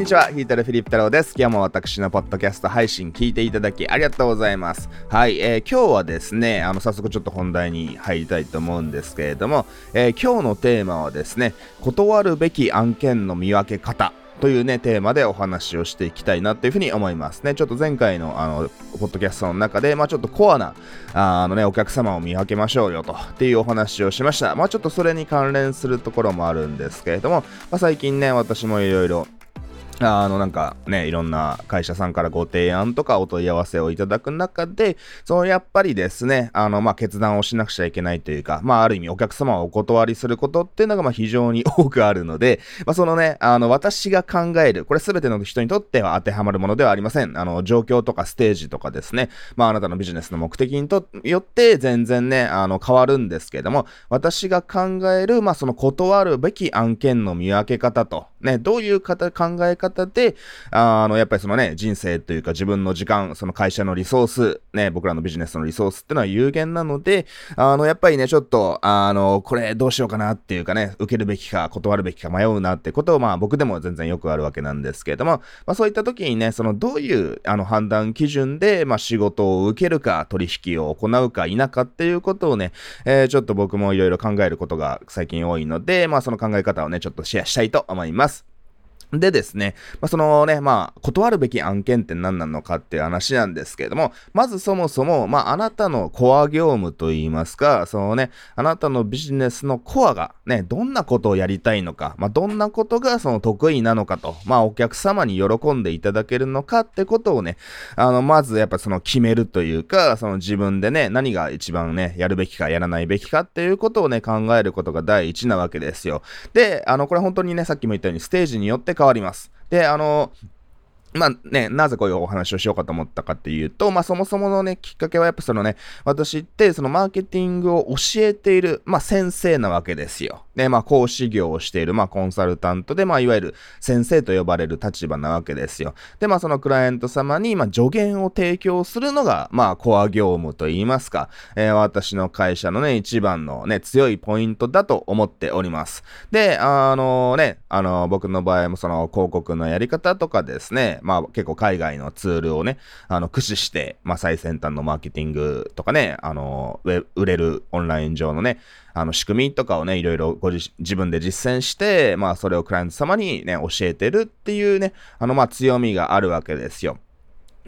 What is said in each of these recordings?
にちは、ヒータルフィリップ太郎です。今日も私のポッドキャスト配信聞いていただきありがとうございます。はい、えー、今日はですね、あの、早速ちょっと本題に入りたいと思うんですけれども、えー、今日のテーマはですね、断るべき案件の見分け方というね、テーマでお話をしていきたいなというふうに思いますね。ちょっと前回のあの、ポッドキャストの中で、まあちょっとコアな、あのね、お客様を見分けましょうよと、っていうお話をしました。まあちょっとそれに関連するところもあるんですけれども、まあ最近ね、私もいろいろあの、なんかね、いろんな会社さんからご提案とかお問い合わせをいただく中で、そのやっぱりですね、あの、まあ、決断をしなくちゃいけないというか、まあ、ある意味お客様をお断りすることっていうのが、ま、非常に多くあるので、まあ、そのね、あの、私が考える、これすべての人にとっては当てはまるものではありません。あの、状況とかステージとかですね、まあ、あなたのビジネスの目的にとよって全然ね、あの、変わるんですけども、私が考える、まあ、その断るべき案件の見分け方と、ね、どういう方、考え方で、あの、やっぱりそのね、人生というか自分の時間、その会社のリソース、ね、僕らのビジネスのリソースってのは有限なので、あの、やっぱりね、ちょっと、あの、これどうしようかなっていうかね、受けるべきか断るべきか迷うなってことを、まあ僕でも全然よくあるわけなんですけれども、まあそういった時にね、そのどういう、あの、判断基準で、まあ仕事を受けるか、取引を行うか否かっていうことをね、えー、ちょっと僕もいろいろ考えることが最近多いので、まあその考え方をね、ちょっとシェアしたいと思います。でですね、まあ、そのね、まあ、断るべき案件って何なのかっていう話なんですけれども、まずそもそも、まあ、あなたのコア業務といいますか、そのね、あなたのビジネスのコアがね、どんなことをやりたいのか、まあ、どんなことがその得意なのかと、まあ、お客様に喜んでいただけるのかってことをね、あの、まずやっぱその決めるというか、その自分でね、何が一番ね、やるべきかやらないべきかっていうことをね、考えることが第一なわけですよ。で、あの、これ本当にね、さっきも言ったようにステージによって変わります。で、あの、まあね、なぜこういうお話をしようかと思ったかっていうと、まあそもそものね、きっかけはやっぱそのね、私ってそのマーケティングを教えている、まあ先生なわけですよ。で、まあ講師業をしている、まあコンサルタントで、まあいわゆる先生と呼ばれる立場なわけですよ。で、まあそのクライアント様に、まあ助言を提供するのが、まあコア業務といいますか、えー、私の会社のね、一番のね、強いポイントだと思っております。で、あのね、あの、僕の場合もその広告のやり方とかですね、まあ結構海外のツールをね、あの、駆使して、まあ最先端のマーケティングとかね、あの、売れるオンライン上のね、あの仕組みとかをね、いろいろご自自分で実践して、まあそれをクライアント様にね、教えてるっていうね、あのまあ強みがあるわけですよ。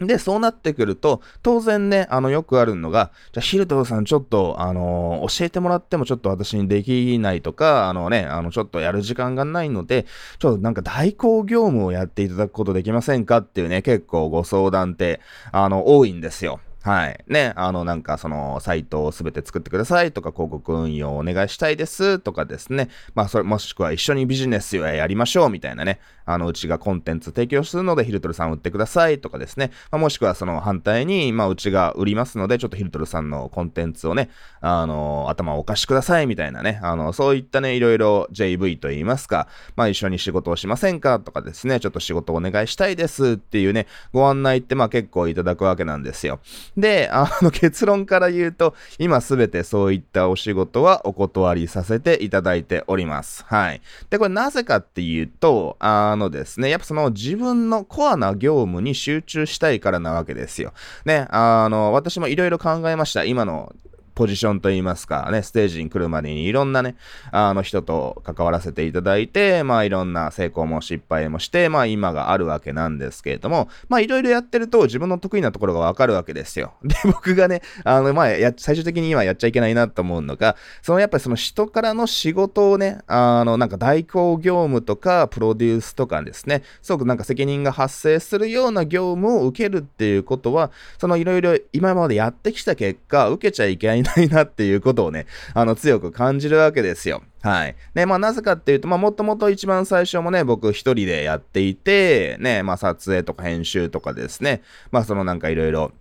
で、そうなってくると、当然ね、あの、よくあるのが、じゃあ、ヒルトさんちょっと、あのー、教えてもらってもちょっと私にできないとか、あのね、あの、ちょっとやる時間がないので、ちょっとなんか代行業務をやっていただくことできませんかっていうね、結構ご相談って、あの、多いんですよ。はい。ね、あの、なんかその、サイトをすべて作ってくださいとか、広告運用をお願いしたいですとかですね。まあ、それ、もしくは一緒にビジネスをやりましょうみたいなね。あの、うちがコンテンツ提供するので、ヒルトルさん売ってくださいとかですね。まあ、もしくはその反対に、まあ、うちが売りますので、ちょっとヒルトルさんのコンテンツをね、あの、頭をお貸しくださいみたいなね。あの、そういったね、いろいろ JV と言いますか、まあ、一緒に仕事をしませんかとかですね、ちょっと仕事をお願いしたいですっていうね、ご案内って、まあ、結構いただくわけなんですよ。で、あの、結論から言うと、今すべてそういったお仕事はお断りさせていただいております。はい。で、これなぜかっていうと、あのですね、やっぱその自分のコアな業務に集中したいからなわけですよ。ね、あの、私もいろいろ考えました。今のポジションといいますか、ね、ステージに来るまでにいろんなね、あの人と関わらせていただいて、まあいろんな成功も失敗もして、まあ今があるわけなんですけれども、まあいろいろやってると自分の得意なところがわかるわけですよ。で、僕がね、あの、まあや、最終的に今やっちゃいけないなと思うのが、そのやっぱりその人からの仕事をね、あの、なんか代行業務とかプロデュースとかですね、すごくなんか責任が発生するような業務を受けるっていうことは、そのいろいろ今までやってきた結果、受けちゃいけないないなっていうことをね、あの、強く感じるわけですよ。はい。ね、まあ、なぜかっていうと、まあ、もともと一番最初もね、僕一人でやっていて、ね、まあ、撮影とか編集とかですね、まあ、そのなんかいろいろ、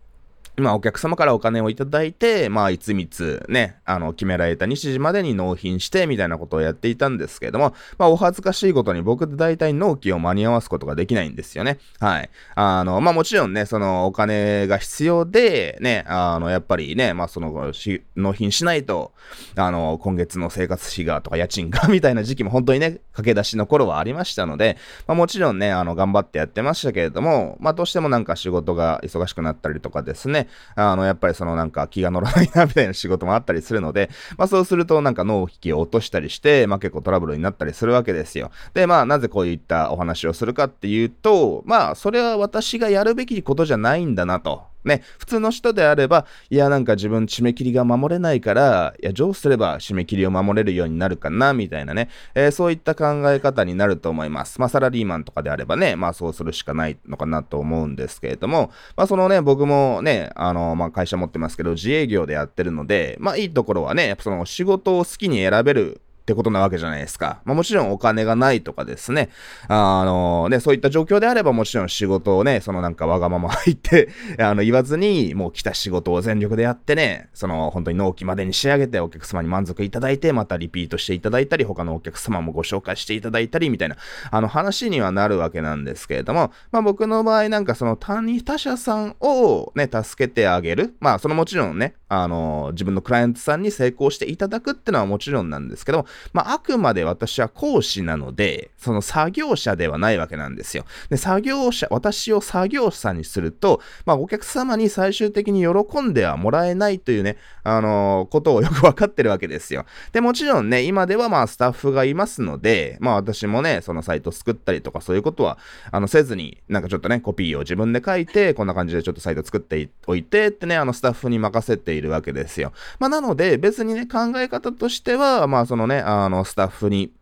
まあ、お客様からお金をいただいて、まあ、いつみつね、あの、決められた日時までに納品して、みたいなことをやっていたんですけれども、まあ、お恥ずかしいことに僕って大体納期を間に合わすことができないんですよね。はい。あの、まあ、もちろんね、その、お金が必要で、ね、あの、やっぱりね、まあ、その、納品しないと、あの、今月の生活費がとか家賃がみたいな時期も本当にね、駆け出しの頃はありましたので、まあ、もちろんね、あの、頑張ってやってましたけれども、まあ、どうしてもなんか仕事が忙しくなったりとかですね、あの、やっぱりそのなんか気が乗らないなみたいな仕事もあったりするので、まあそうするとなんか納引きを落としたりして、まあ結構トラブルになったりするわけですよ。で、まあなぜこういったお話をするかっていうと、まあそれは私がやるべきことじゃないんだなと。ね、普通の人であれば、いや、なんか自分締め切りが守れないから、いや、どうすれば締め切りを守れるようになるかな、みたいなね、えー、そういった考え方になると思います。まあ、サラリーマンとかであればね、まあ、そうするしかないのかなと思うんですけれども、まあ、そのね、僕もね、あの、まあ、会社持ってますけど、自営業でやってるので、まあ、いいところはね、やっぱその仕事を好きに選べるってことなわけじゃないですか。まあもちろんお金がないとかですね。あのね、そういった状況であればもちろん仕事をね、そのなんかわがまま入って あの言わずに、もう来た仕事を全力でやってね、その本当に納期までに仕上げてお客様に満足いただいて、またリピートしていただいたり、他のお客様もご紹介していただいたり、みたいな、あの話にはなるわけなんですけれども、まあ僕の場合なんかその他人、他者さんをね、助けてあげる。まあそのもちろんね、あの、自分のクライアントさんに成功していただくってのはもちろんなんですけど、まあ、あくまで私は講師なので、その作業者ではないわけなんですよ。で、作業者、私を作業者にすると、まあ、お客様に最終的に喜んではもらえないというね、あのことをよくわかってるわけですよ。で、もちろんね、今ではまあ、スタッフがいますので、まあ、私もね、そのサイト作ったりとかそういうことは、あの、せずに、なんかちょっとね、コピーを自分で書いて、こんな感じでちょっとサイト作っておいてってね、あの、スタッフに任せているわけですよ。まあ、なので、別にね、考え方としては、まあ、そのね、あの、スタッフに、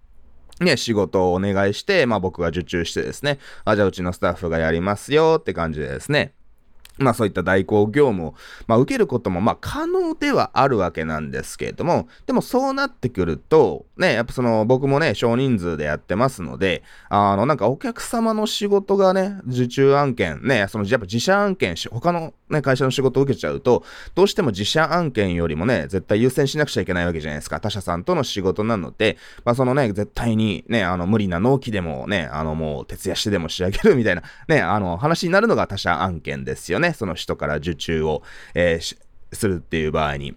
ね、仕事をお願いして、まあ僕が受注してですね、あ、じゃあうちのスタッフがやりますよって感じでですね、まあそういった代行業務を、まあ、受けることもまあ可能ではあるわけなんですけれども、でもそうなってくると、ね、やっぱその僕もね、少人数でやってますので、あのなんかお客様の仕事がね、受注案件、ね、そのやっぱ自社案件し、他のね、会社の仕事を受けちゃうと、どうしても自社案件よりもね、絶対優先しなくちゃいけないわけじゃないですか。他社さんとの仕事なので、まあそのね、絶対にね、あの無理な納期でもね、あのもう徹夜してでも仕上げるみたいな、ね、あの話になるのが他社案件ですよね。その人から受注を、えー、するっていう場合に。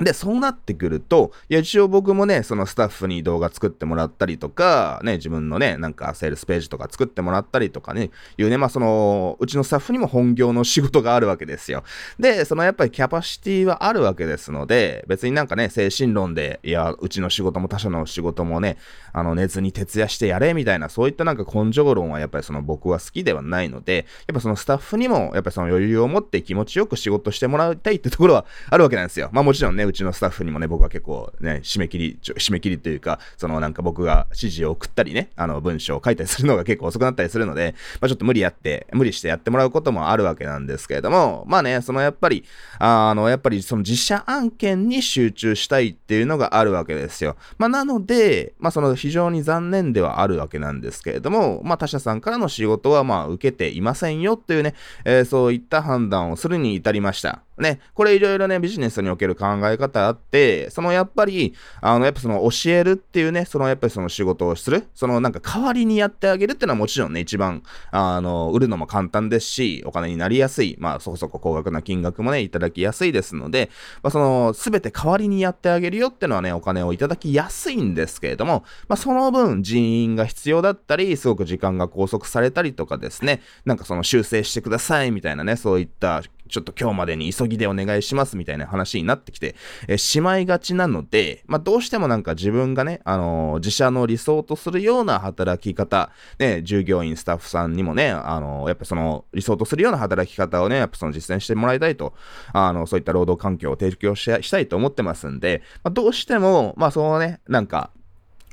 で、そうなってくると、いや、一応僕もね、そのスタッフに動画作ってもらったりとか、ね、自分のね、なんかセールスページとか作ってもらったりとかね、いうね、まあその、うちのスタッフにも本業の仕事があるわけですよ。で、そのやっぱりキャパシティはあるわけですので、別になんかね、精神論で、いや、うちの仕事も他社の仕事もね、あの、寝ずに徹夜してやれ、みたいな、そういったなんか根性論はやっぱりその僕は好きではないので、やっぱそのスタッフにも、やっぱその余裕を持って気持ちよく仕事してもらいたいってところはあるわけなんですよ。まあもちろんね、うちのスタッフにもね、僕は結構ね、締め切り、締め切りというか、そのなんか僕が指示を送ったりね、あの文章を書いたりするのが結構遅くなったりするので、まあちょっと無理やって、無理してやってもらうこともあるわけなんですけれども、まあね、そのやっぱり、あの、やっぱりその実写案件に集中したいっていうのがあるわけですよ。まあなので、まあその非常に残念ではあるわけなんですけれども、まあ他社さんからの仕事はまあ受けていませんよっていうね、えー、そういった判断をするに至りました。ね、これいろいろね、ビジネスにおける考え方あって、そのやっぱり、あの、やっぱその教えるっていうね、そのやっぱりその仕事をする、そのなんか代わりにやってあげるっていうのはもちろんね、一番、あの、売るのも簡単ですし、お金になりやすい、まあそこそこ高額な金額もね、いただきやすいですので、まあその、すべて代わりにやってあげるよっていうのはね、お金をいただきやすいんですけれども、まあその分人員が必要だったり、すごく時間が拘束されたりとかですね、なんかその修正してくださいみたいなね、そういったちょっと今日までに急ぎでお願いしますみたいな話になってきて、えしまいがちなので、まあ、どうしてもなんか自分がね、あのー、自社の理想とするような働き方、ね、従業員、スタッフさんにもね、あのー、やっぱその理想とするような働き方をね、やっぱその実践してもらいたいと、あの、そういった労働環境を提供したいと思ってますんで、まあ、どうしても、まあ、そのね、なんか、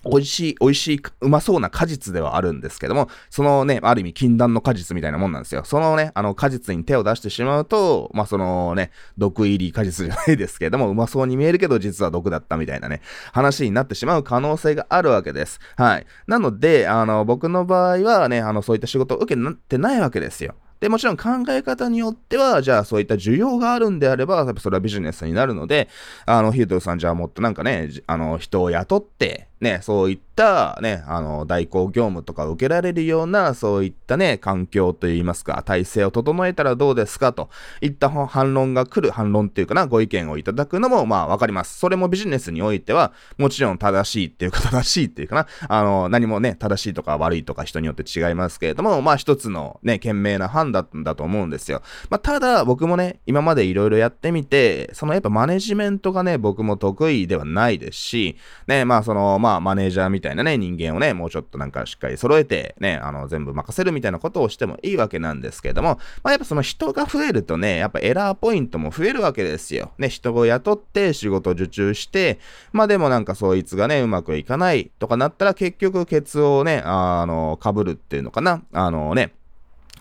美味しい、美味しい、うまそうな果実ではあるんですけども、そのね、ある意味禁断の果実みたいなもんなんですよ。そのね、あの果実に手を出してしまうと、まあそのね、毒入り果実じゃないですけども、うまそうに見えるけど実は毒だったみたいなね、話になってしまう可能性があるわけです。はい。なので、あの、僕の場合はね、あの、そういった仕事を受けなってないわけですよ。で、もちろん考え方によっては、じゃあそういった需要があるんであれば、やっぱそれはビジネスになるので、あの、ヒュートルさんじゃあもっとなんかね、あの、人を雇って、ね、そういったね、あの、代行業務とか受けられるような、そういったね、環境といいますか、体制を整えたらどうですかといった反論が来る、反論っていうかな、ご意見をいただくのも、まあわかります。それもビジネスにおいては、もちろん正しいっていうか、正しいっていうかな、あの、何もね、正しいとか悪いとか人によって違いますけれども、まあ一つのね、賢明な判断だと思うんですよ。まあただ、僕もね、今までいろいろやってみて、そのやっぱマネジメントがね、僕も得意ではないですし、ね、まあその、まあまあマネージャーみたいなね、人間をね、もうちょっとなんかしっかり揃えて、ね、あの、全部任せるみたいなことをしてもいいわけなんですけども、まあ、やっぱその人が増えるとね、やっぱエラーポイントも増えるわけですよ。ね、人を雇って仕事受注して、まあでもなんかそいつがね、うまくいかないとかなったら結局ケツをね、あの、被るっていうのかな、あのね、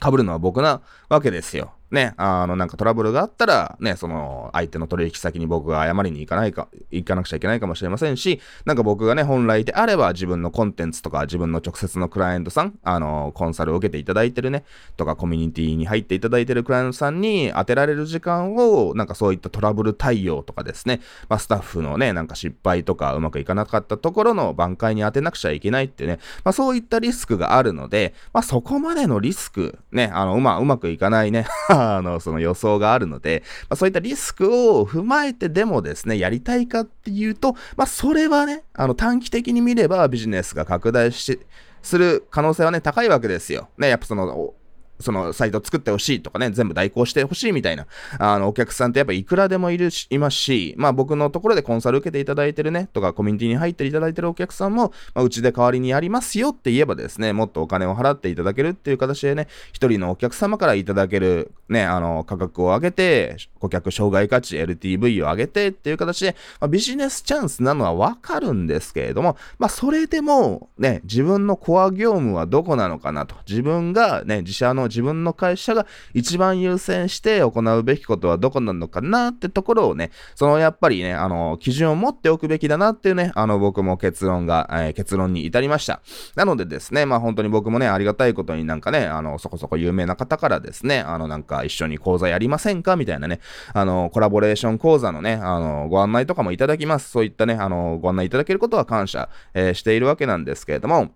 被るのは僕なわけですよ。ね、あの、なんかトラブルがあったら、ね、その、相手の取引先に僕が謝りに行かないか、行かなくちゃいけないかもしれませんし、なんか僕がね、本来であれば自分のコンテンツとか、自分の直接のクライアントさん、あの、コンサルを受けていただいてるね、とか、コミュニティに入っていただいてるクライアントさんに当てられる時間を、なんかそういったトラブル対応とかですね、まあ、スタッフのね、なんか失敗とかうまくいかなかったところの挽回に当てなくちゃいけないってね、まあ、そういったリスクがあるので、まあ、そこまでのリスク、ね、あの、うま、うまくいかないね、あの、その予想があるので、まあ、そういったリスクを踏まえてでもですね、やりたいかっていうと、まあ、それはね、あの、短期的に見ればビジネスが拡大して、する可能性はね、高いわけですよ。ね、やっぱその、そのサイト作ってほしいとかね、全部代行してほしいみたいな、あの、お客さんってやっぱいくらでもいるし、いますし、まあ僕のところでコンサル受けていただいてるね、とかコミュニティに入っていただいてるお客さんも、まあ、うちで代わりにやりますよって言えばですね、もっとお金を払っていただけるっていう形でね、一人のお客様からいただけるね、あの、価格を上げて、顧客障害価値 LTV を上げてっていう形で、まあ、ビジネスチャンスなのはわかるんですけれども、まあそれでもね、自分のコア業務はどこなのかなと。自分がね、自社の自分の会社が一番優先して行うべきことはどこなのかなってところをね、そのやっぱりね、あの、基準を持っておくべきだなっていうね、あの、僕も結論が、えー、結論に至りました。なのでですね、まあ本当に僕もね、ありがたいことになんかね、あの、そこそこ有名な方からですね、あの、なんか一緒に講座やりませんかみたいなね、あの、コラボレーション講座のね、あの、ご案内とかもいただきます。そういったね、あの、ご案内いただけることは感謝、えー、しているわけなんですけれども、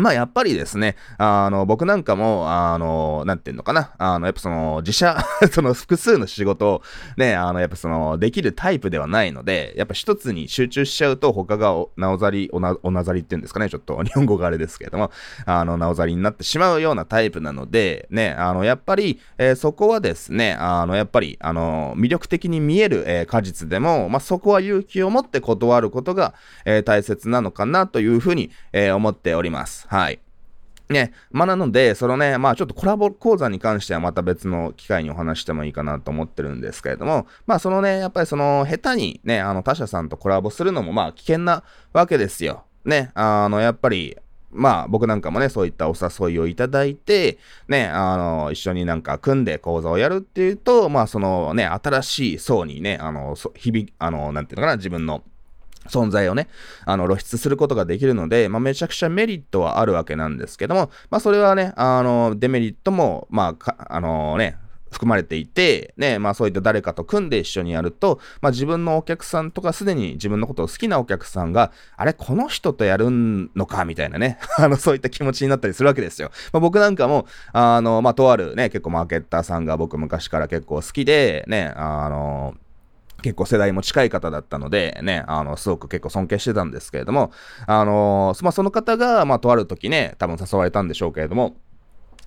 まあやっぱりですね、あの、僕なんかも、あの、なんていうのかな、あの、やっぱその、自社 その複数の仕事を、ね、あの、やっぱその、できるタイプではないので、やっぱ一つに集中しちゃうと、他が、なおざり、おな、おなざりっていうんですかね、ちょっと日本語があれですけれども、あの、なおざりになってしまうようなタイプなので、ね、あの、やっぱり、えー、そこはですね、あの、やっぱり、あの、魅力的に見える、えー、果実でも、まあ、そこは勇気を持って断ることが、えー、大切なのかなというふうに、え思っております。はい。ね、まあなので、そのね、まあちょっとコラボ講座に関してはまた別の機会にお話してもいいかなと思ってるんですけれども、まあそのね、やっぱりその下手にね、あの他社さんとコラボするのもまあ危険なわけですよ。ね、あの、やっぱり、まあ僕なんかもね、そういったお誘いをいただいて、ね、あの、一緒になんか組んで講座をやるっていうと、まあそのね、新しい層にね、あの、日々、あの、なんていうのかな、自分の存在をね、あの、露出することができるので、まあ、めちゃくちゃメリットはあるわけなんですけども、まあ、それはね、あの、デメリットも、まあ、あのね、含まれていて、ね、まあそういった誰かと組んで一緒にやると、まあ自分のお客さんとかすでに自分のことを好きなお客さんが、あれ、この人とやるのか？みたいなね、あの、そういった気持ちになったりするわけですよ。まあ僕なんかも、あの、まあとあるね、結構マーケッターさんが僕昔から結構好きで、ね、あの、結構世代も近い方だったので、ね、あの、すごく結構尊敬してたんですけれども、あのまあ、その方が、まあ、とある時ね、多分誘われたんでしょうけれども、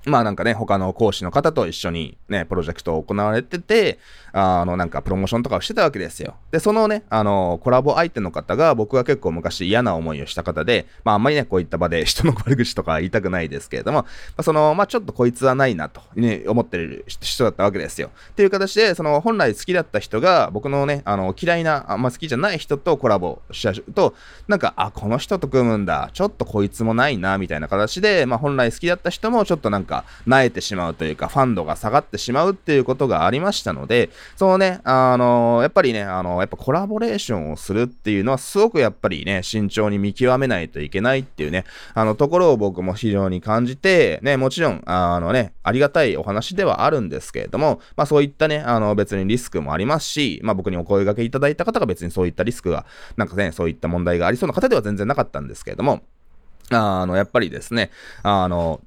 まあなんかね、他の講師の方と一緒にね、プロジェクトを行われてて、あの、なんかプロモーションとかをしてたわけですよ。で、そのね、あの、コラボ相手の方が僕が結構昔嫌な思いをした方で、まああんまりね、こういった場で人の悪口とか言いたくないですけれども、まあ、その、まあちょっとこいつはないなと、ね、思ってる人だったわけですよ。っていう形で、その本来好きだった人が僕のね、あの、嫌いな、あんま好きじゃない人とコラボしちゃうと、なんか、あ、この人と組むんだ、ちょっとこいつもないな、みたいな形で、まあ本来好きだった人もちょっとなんか、か、萎えてしまうというか、ファンドが下がってしまうっていうことがありましたので、そのね、あのやっぱりね、あのやっぱコラボレーションをするっていうのは、すごくやっぱりね、慎重に見極めないといけないっていうね、あのところを僕も非常に感じて、ね、もちろん、あのね、ありがたいお話ではあるんですけれども、まあそういったね、あの別にリスクもありますし、まあ僕にお声掛けいただいた方が別にそういったリスクが、なんかね、そういった問題がありそうな方では全然なかったんですけれども、あの、やっぱりですね、あの、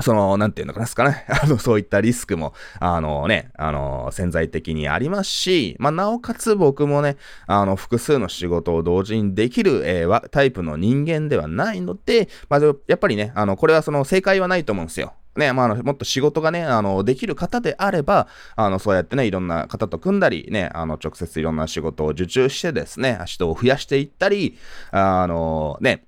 その、なんていうのかなですかね。あの、そういったリスクも、あのね、あの、潜在的にありますし、まあ、なおかつ僕もね、あの、複数の仕事を同時にできる、えー、タイプの人間ではないので、まあ、やっぱりね、あの、これはその正解はないと思うんですよ。ね、まあ、もっと仕事がね、あの、できる方であれば、あの、そうやってね、いろんな方と組んだり、ね、あの、直接いろんな仕事を受注してですね、人を増やしていったり、あの、ね、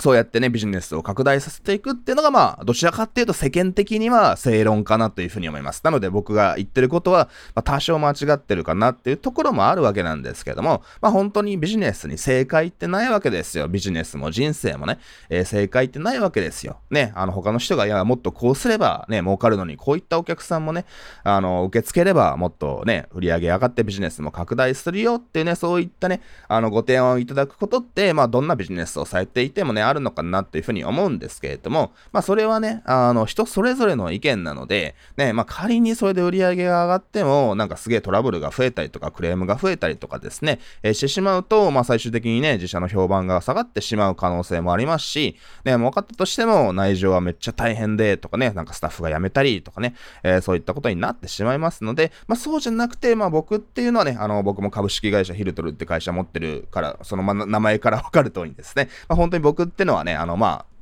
そうやってね、ビジネスを拡大させていくっていうのが、まあ、どちらかっていうと世間的には正論かなというふうに思います。なので僕が言ってることは、まあ、多少間違ってるかなっていうところもあるわけなんですけども、まあ本当にビジネスに正解ってないわけですよ。ビジネスも人生もね、えー、正解ってないわけですよ。ね、あの他の人が、いや、もっとこうすればね、儲かるのに、こういったお客さんもね、あの、受け付ければもっとね、売り上げ上がってビジネスも拡大するよっていうね、そういったね、あの、ご提案をいただくことって、まあどんなビジネスをされていてもね、あるのかなっていうふうに思うんですけれども、まあそれはね、あの、人それぞれの意見なので、ね、まあ仮にそれで売り上げが上がっても、なんかすげえトラブルが増えたりとか、クレームが増えたりとかですね、えー、してしまうと、まあ最終的にね、自社の評判が下がってしまう可能性もありますし、ね、儲かったとしても内情はめっちゃ大変で、とかね、なんかスタッフが辞めたりとかね、えー、そういったことになってしまいますので、まあそうじゃなくて、まあ僕っていうのはね、あの、僕も株式会社ヒルトルって会社持ってるから、その、ま、名前からわかる通りですね、まあ本当に僕っってのはね、あの、まあ、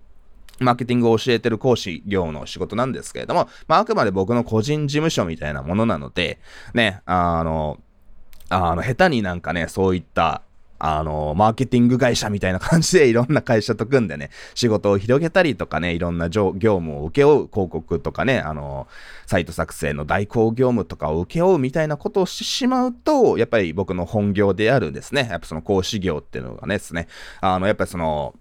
マーケティングを教えてる講師業の仕事なんですけれども、まあ、あくまで僕の個人事務所みたいなものなので、ね、あの、あの、下手になんかね、そういった、あの、マーケティング会社みたいな感じでいろんな会社と組んでね、仕事を広げたりとかね、いろんな業務を請け負う広告とかね、あの、サイト作成の代行業務とかを請け負うみたいなことをしてしまうと、やっぱり僕の本業であるですね、やっぱその講師業っていうのがねですね、あの、やっぱりその、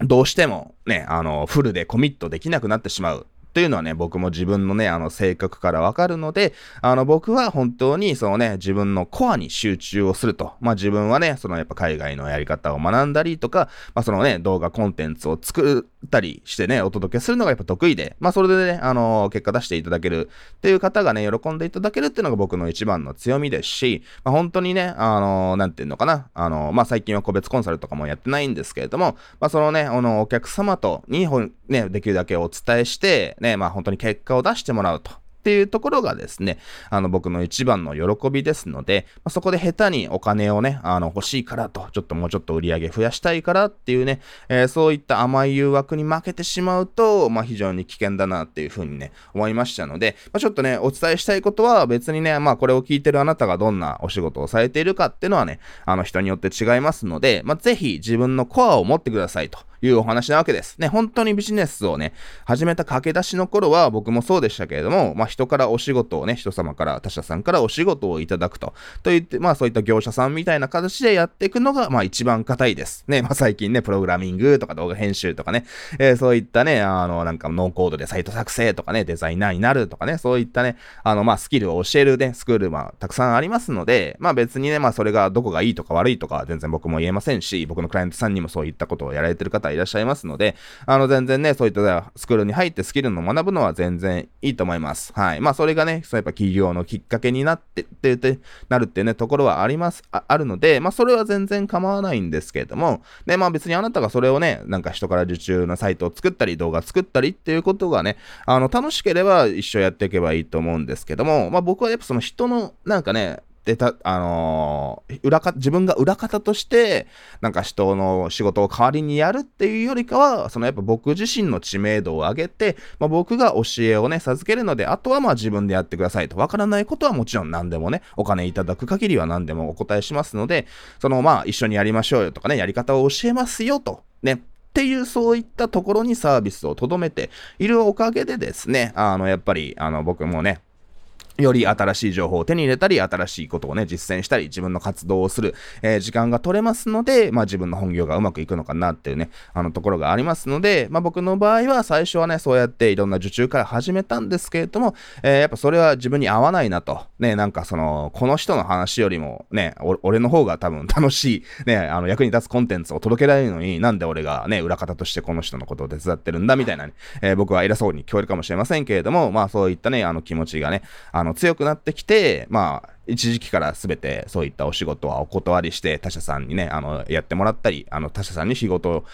どうしてもね、あの、フルでコミットできなくなってしまう。というのはね、僕も自分のね、あの、性格からわかるので、あの、僕は本当に、そのね、自分のコアに集中をすると。まあ、自分はね、そのやっぱ海外のやり方を学んだりとか、まあ、そのね、動画コンテンツを作るたりしてね、お届けするのがやっぱ得意で、まあ、それでね、あの、結果出していただけるっていう方がね、喜んでいただけるっていうのが僕の一番の強みですし、まあ、本当にね、あの、なんていうのかな、あの、まあ、最近は個別コンサルとかもやってないんですけれども、まあ、そのね、あの、お客様とに、ね、できるだけお伝えして、ね、まあ、本当に結果を出してもらうと。っていうところがですね、あの僕の一番の喜びですので、まあ、そこで下手にお金をね、あの欲しいからと、ちょっともうちょっと売り上げ増やしたいからっていうね、えー、そういった甘い誘惑に負けてしまうと、まあ非常に危険だなっていうふうにね、思いましたので、まあ、ちょっとね、お伝えしたいことは別にね、まあこれを聞いてるあなたがどんなお仕事をされているかっていうのはね、あの人によって違いますので、まあぜひ自分のコアを持ってくださいと。いうお話なわけです。ね、本当にビジネスをね、始めた駆け出しの頃は僕もそうでしたけれども、まあ人からお仕事をね、人様から、他社さんからお仕事をいただくと。と言って、まあそういった業者さんみたいな形でやっていくのが、まあ一番硬いです。ね、まあ最近ね、プログラミングとか動画編集とかね、えー、そういったね、あの、なんかノーコードでサイト作成とかね、デザイナーになるとかね、そういったね、あの、まあスキルを教えるね、スクールはたくさんありますので、まあ別にね、まあそれがどこがいいとか悪いとか全然僕も言えませんし、僕のクライアントさんにもそういったことをやられてる方いらっしゃいますので、あの、全然ね、そういったスクールに入ってスキルの学ぶのは全然いいと思います。はい。まあ、それがね、そうやっぱ企業のきっかけになってってて、なるっていうね、ところはあります、ああるので、まあ、それは全然構わないんですけれども、で、まあ別にあなたがそれをね、なんか人から受注のサイトを作ったり、動画作ったりっていうことがね、あの、楽しければ一緒やっていけばいいと思うんですけども、まあ僕はやっぱその人の、なんかね、でた、あのー、裏か、自分が裏方として、なんか人の仕事を代わりにやるっていうよりかは、そのやっぱ僕自身の知名度を上げて、まあ、僕が教えをね、授けるので、あとはまあ自分でやってくださいと。わからないことはもちろん何でもね、お金いただく限りは何でもお答えしますので、そのまあ一緒にやりましょうよとかね、やり方を教えますよと。ね、っていうそういったところにサービスをとどめているおかげでですね、あの、やっぱり、あの、僕もね、より新しい情報を手に入れたり、新しいことをね、実践したり、自分の活動をする、えー、時間が取れますので、まあ自分の本業がうまくいくのかなっていうね、あのところがありますので、まあ僕の場合は最初はね、そうやっていろんな受注から始めたんですけれども、えー、やっぱそれは自分に合わないなと。ね、なんかその、この人の話よりもね、俺の方が多分楽しい、ね、あの役に立つコンテンツを届けられるのに、なんで俺がね、裏方としてこの人のことを手伝ってるんだみたいなね、えー、僕は偉そうに聞こえるかもしれませんけれども、まあそういったね、あの気持ちがね、あの強くなってきて、まあ、一時期からすべてそういったお仕事はお断りして他社さんにね、あの、やってもらったり、あの、他社さんに仕事を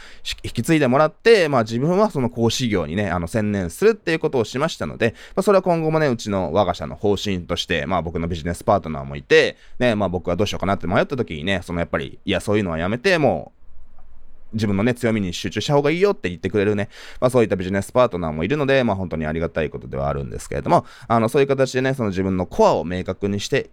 引き継いでもらって、まあ自分はその講師業にね、あの、専念するっていうことをしましたので、まあそれは今後もね、うちの我が社の方針として、まあ僕のビジネスパートナーもいて、ね、まあ僕はどうしようかなって迷った時にね、そのやっぱり、いや、そういうのはやめて、もう、自分のね、強みに集中した方がいいよって言ってくれるね、まあそういったビジネスパートナーもいるので、まあ本当にありがたいことではあるんですけれども、あの、そういう形でね、その自分のコアを明確にして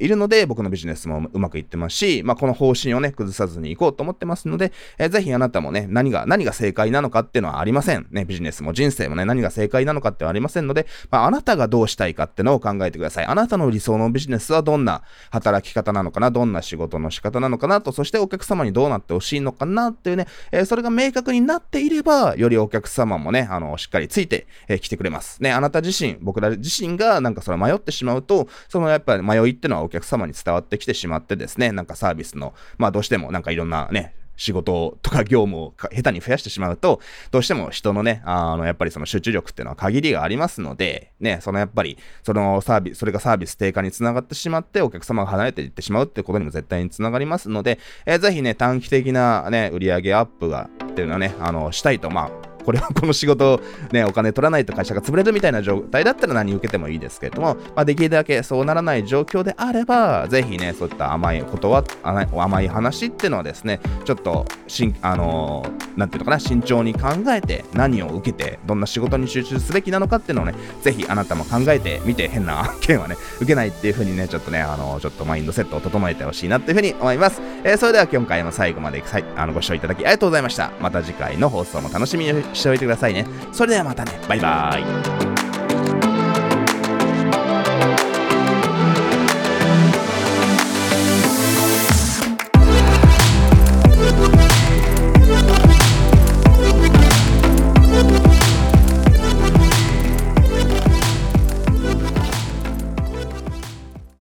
いるので、僕のビジネスもうまくいってますし、まあ、この方針をね、崩さずにいこうと思ってますので、えー、ぜひあなたもね、何が、何が正解なのかっていうのはありません。ね、ビジネスも人生もね、何が正解なのかってはありませんので、まあ、あなたがどうしたいかってのを考えてください。あなたの理想のビジネスはどんな働き方なのかな、どんな仕事の仕方なのかなと、そしてお客様にどうなってほしいのかなっていうね、えー、それが明確になっていれば、よりお客様もね、あの、しっかりついて、えー、来てくれます。ね、あなた自身、僕ら自身がなんかそれ迷ってしまうと、そのやっぱり迷いってのは客様に伝わってきてしまってですね、なんかサービスの、まあどうしてもなんかいろんなね、仕事とか業務を下手に増やしてしまうと、どうしても人のね、あの、やっぱりその集中力っていうのは限りがありますので、ね、そのやっぱり、そのサービス、それがサービス低下につながってしまって、お客様が離れていってしまうってことにも絶対につながりますので、えー、ぜひね、短期的なね、売上アップが、っていうのはね、あの、したいと、まあ、これはこの仕事をね、お金取らないと会社が潰れるみたいな状態だったら何受けてもいいですけれども、まあ、できるだけそうならない状況であれば、ぜひね、そういった甘いことは、甘い話っていうのはですね、ちょっとしん、あのー、なんていうのかな、慎重に考えて、何を受けて、どんな仕事に集中すべきなのかっていうのをね、ぜひあなたも考えてみて、変な案件はね、受けないっていう風にね、ちょっとね、あのー、ちょっとマインドセットを整えてほしいなっていう風に思います。えー、それでは今回も最後まであのご視聴いただきありがとうございました。また次回の放送も楽しみにしておいてくださいね。それではまたね。バイバーイ。